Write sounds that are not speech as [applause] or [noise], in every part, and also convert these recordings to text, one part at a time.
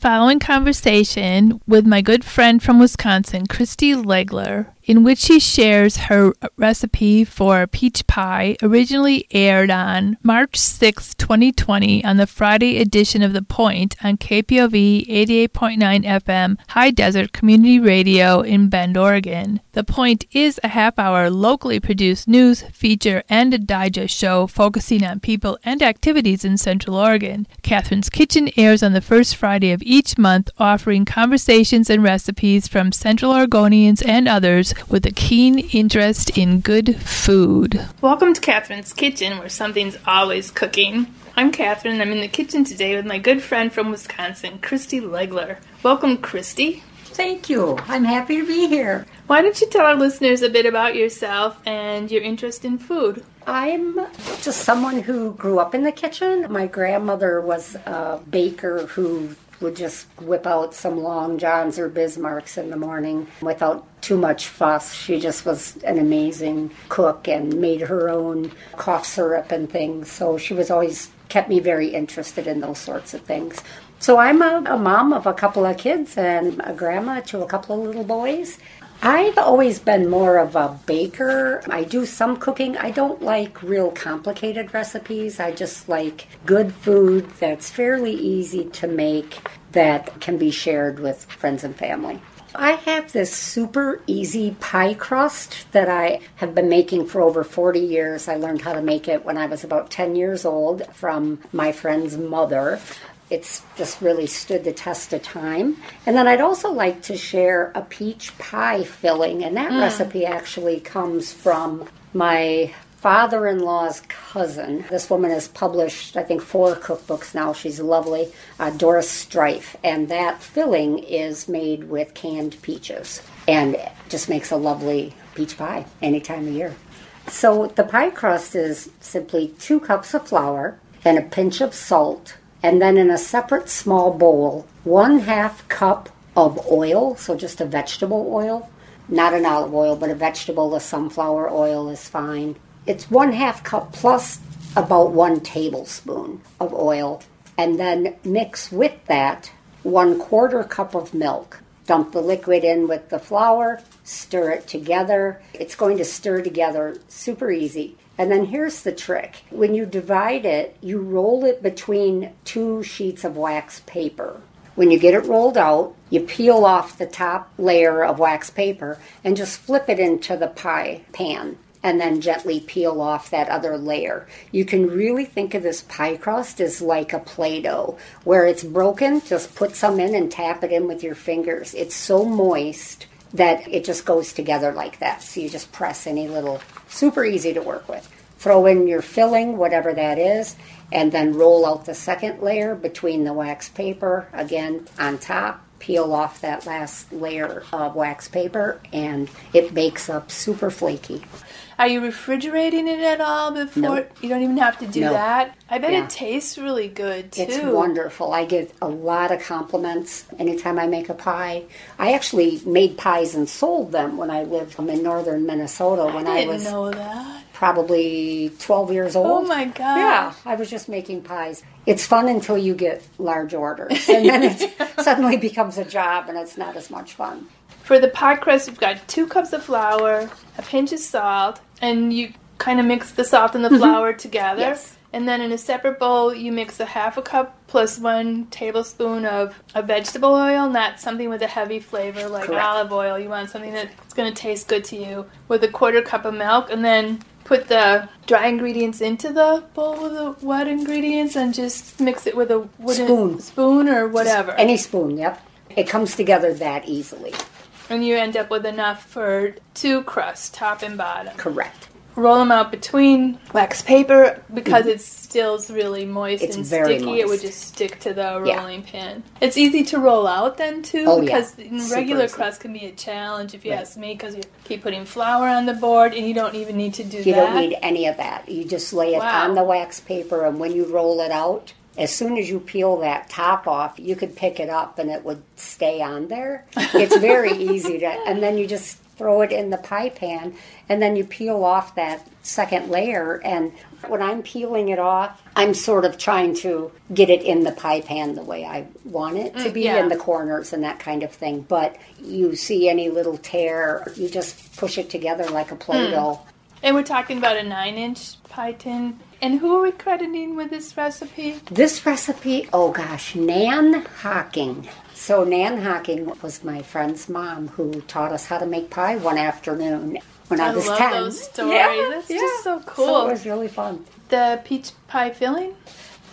following conversation with my good friend from Wisconsin, Christie Legler, in which she shares her recipe for peach pie, originally aired on March 6, 2020, on the Friday edition of The Point on KPOV 88.9 FM High Desert Community Radio in Bend, Oregon. The Point is a half hour locally produced news, feature, and digest show focusing on people and activities in Central Oregon. Catherine's Kitchen airs on the first Friday of each month, offering conversations and recipes from Central Oregonians and others with a keen interest in good food. Welcome to Catherine's Kitchen, where something's always cooking. I'm Catherine. I'm in the kitchen today with my good friend from Wisconsin, Christie Legler. Welcome, Christie. Thank you. I'm happy to be here. Why don't you tell our listeners a bit about yourself and your interest in food? I'm just someone who grew up in the kitchen. My grandmother was a baker who would just whip out some long johns or Bismarcks in the morning without too much fuss. She just was an amazing cook and made her own cough syrup and things. So she was always kept me very interested in those sorts of things. So I'm a, a mom of a couple of kids and a grandma to a couple of little boys. I've always been more of a baker. I do some cooking. I don't like real complicated recipes. I just like good food that's fairly easy to make that can be shared with friends and family. I have this super easy pie crust that I have been making for over 40 years. I learned how to make it when I was about 10 years old from my friend's mother it's just really stood the test of time. And then I'd also like to share a peach pie filling, and that mm. recipe actually comes from my father in law's cousin. This woman has published, I think, four cookbooks now. She's lovely, uh, Doris Strife. And that filling is made with canned peaches and just makes a lovely peach pie any time of year. So the pie crust is simply two cups of flour and a pinch of salt and then in a separate small bowl, one half cup of oil, so just a vegetable oil, not an olive oil, but a vegetable, a sunflower oil is fine. It's one half cup plus about one tablespoon of oil, and then mix with that one quarter cup of milk. Dump the liquid in with the flour, stir it together. It's going to stir together super easy. And then here's the trick when you divide it, you roll it between two sheets of wax paper. When you get it rolled out, you peel off the top layer of wax paper and just flip it into the pie pan and then gently peel off that other layer. You can really think of this pie crust as like a Play Doh. Where it's broken, just put some in and tap it in with your fingers. It's so moist that it just goes together like that. So you just press any little, super easy to work with. Throw in your filling, whatever that is, and then roll out the second layer between the wax paper, again on top. Peel off that last layer of wax paper, and it bakes up super flaky. Are you refrigerating it at all before? Nope. You don't even have to do Nope. that. I bet Yeah. it tastes really good too. It's wonderful. I get a lot of compliments anytime I make a pie. I actually made pies and sold them when I lived in northern Minnesota when I I, didn't was know that. Probably 12 years old. Oh my god! Yeah, I was just making pies. It's fun until you get large orders, and then it [laughs] suddenly becomes a job, and it's not as much fun. For the pie crust, you've got two cups of flour, a pinch of salt, and you kind of mix the salt and the flour together. Mm-hmm. Yes. And then in a separate bowl, you mix a half a cup plus one tablespoon of a vegetable oil, not something with a heavy flavor like Correct. olive oil. You want something that's going to taste good to you with a quarter cup of milk, and then put the dry ingredients into the bowl with the wet ingredients and just mix it with a wooden Spoon. spoon or whatever. Any spoon, yep. It comes together that easily. and you end up with enough for two crusts, top and bottom. Correct. Roll them out between wax paper because it still's really moist. It's and sticky. It would just stick to the Yeah. rolling pin. It's easy to roll out then too Oh, yeah. because Super regular easy. crust can be a challenge if you Right. ask me because you keep putting flour on the board and you don't even need to do You that. You don't need any of that. You just lay it Wow. on the wax paper, and when you roll it out, as soon as you peel that top off, you could pick it up and it would stay on there. It's very [laughs] easy to, and then you just throw it in the pie pan, and then you peel off that second layer. And when I'm peeling it off, I'm sort of trying to get it in the pie pan the way I want it to mm, be yeah. in the corners and that kind of thing. But you see any little tear, you just push it together like a Play Doh. Mm. And we're talking about a nine inch pie tin. And who are we crediting with this recipe? This recipe, oh gosh, Nan Hocking. So Nan Hocking was my friend's mom who taught us how to make pie one afternoon when I, I was love 10. those [laughs] stories. Yeah, That's yeah. just so So cool. it was really fun. The peach pie filling?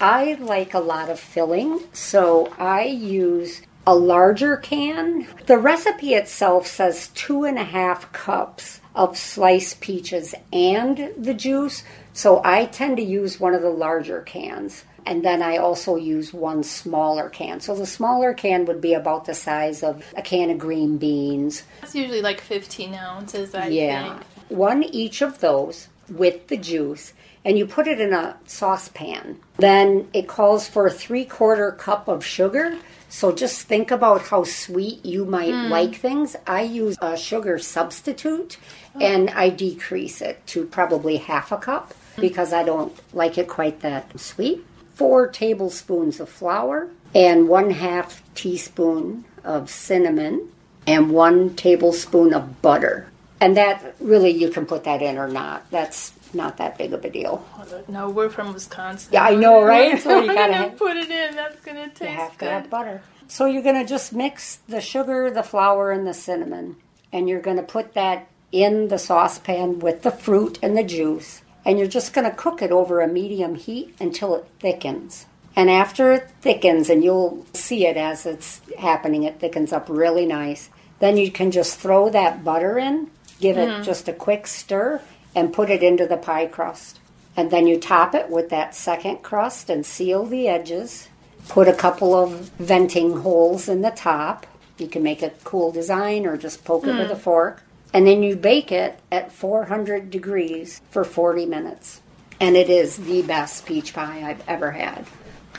I like a lot of filling, so I use a larger can. The recipe itself says two and a half cups of sliced peaches and the juice, so I tend to use one of the larger cans. And then I also use one smaller can. So the smaller can would be about the size of a can of green beans. That's usually like 15 ounces, I Yeah. think. One each of those with the juice, and you put it in a saucepan. Then it calls for a three quarter cup of sugar. So just think about how sweet you might hmm. like things. I use a sugar substitute and oh. I decrease it to probably half a cup because I don't like it quite that sweet. Four tablespoons of flour and one half teaspoon of cinnamon and one tablespoon of butter. And that really, you can put that in or not. That's not that big of a deal. No, we're from Wisconsin. Yeah, I know, right? So you gotta gonna have- put it in. That's gonna taste. You taste have to have butter. So you're going to just mix the sugar, the flour, and the cinnamon. And you're going to put that in the saucepan with the fruit and the juice. And you're just going to cook it over a medium heat until it thickens. And after it thickens, and you'll see it as it's happening, it thickens up really nice. Then you can just throw that butter in, give it mm-hmm. just a quick stir, and put it into the pie crust. And then you top it with that second crust and seal the edges. Put a couple of venting holes in the top. You can make a cool design or just poke it with a mm. fork. And then you bake it at 400 degrees for 40 minutes. And it is the best peach pie I've ever had.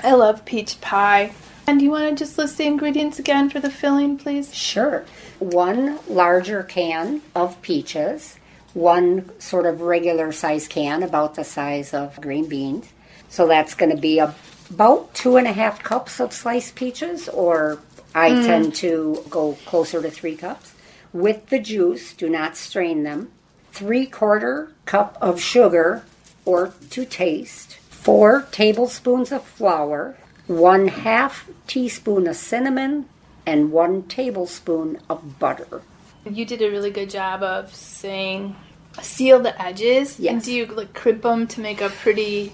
I love peach pie. And do you want to just list the ingredients again for the filling, please? Sure. One larger can of peaches, one sort of regular size can, about the size of green beans. So that's going to be about two and a half cups of sliced peaches, or I mm. tend to go closer to three cups. With the juice, do not strain them. Three quarter cup of sugar, or to taste. Four tablespoons of flour, one half teaspoon of cinnamon, and one tablespoon of butter. You did a really good job of saying seal the edges. Yes. And do you like crimp them to make a pretty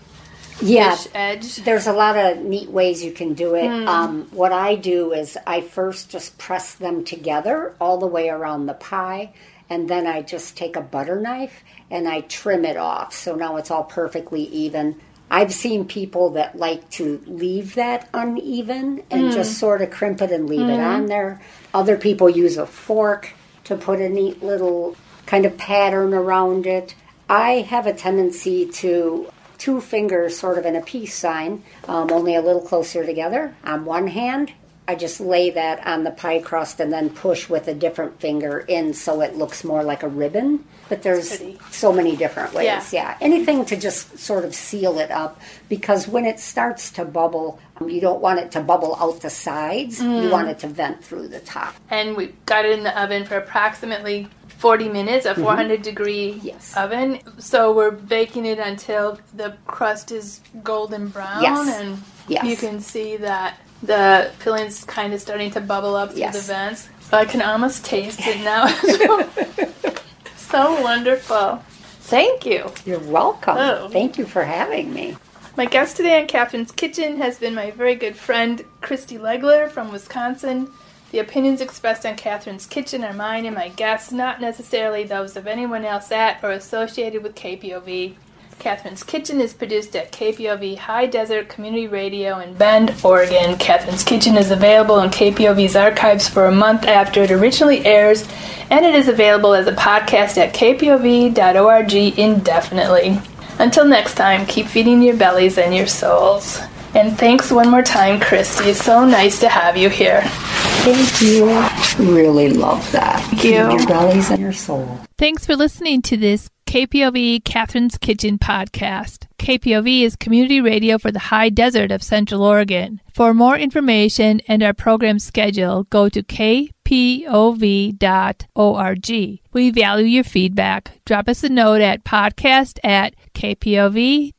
Yeah, edge? there's a lot of neat ways you can do it. Hmm. Um, what I do is I first just press them together all the way around the pie, and then I just take a butter knife and I trim it off. So now it's all perfectly even. I've seen people that like to leave that uneven and hmm. just sort of crimp it and leave it hmm. on there. Other people use a fork to put a neat little kind of pattern around it. I have a tendency to two fingers sort of in a peace sign, um, only a little closer together. On one hand, I just lay that on the pie crust and then push with a different finger in so it looks more like a ribbon. But there's so many different ways. Yeah. yeah. Anything to just sort of seal it up because when it starts to bubble, um, you don't want it to bubble out the sides. You want it to vent through the top. and we've got it in the oven for approximately 40 minutes, a mm-hmm. 400 degree Yes. oven. So we're baking it until the crust is golden brown, Yes. and Yes. you can see that the filling's kind of starting to bubble up through Yes. the vents. I can almost taste it now. [laughs] so wonderful. Thank you. You're welcome. Oh. Thank you for having me. My guest today on Catherine's Kitchen has been my very good friend, Christie Legler from Wisconsin. The opinions expressed on Catherine's Kitchen are mine and my guests, not necessarily those of anyone else at or associated with KPOV. Catherine's Kitchen is produced at KPOV High Desert Community Radio in Bend, Oregon. Catherine's Kitchen is available in KPOV's archives for a month after it originally airs, and it is available as a podcast at kpov.org indefinitely. Until next time, keep feeding your bellies and your souls. And thanks one more time, Christie. It's so nice to have you here. Thank you. really love that. Thank you. Your bellies and your soul. Thanks for listening to this KPOV Catherine's Kitchen podcast. KPOV is community radio for the high desert of Central Oregon. For more information and our program schedule, go to kpov.org. We value your feedback. Drop us a note at podcast at kpov.org.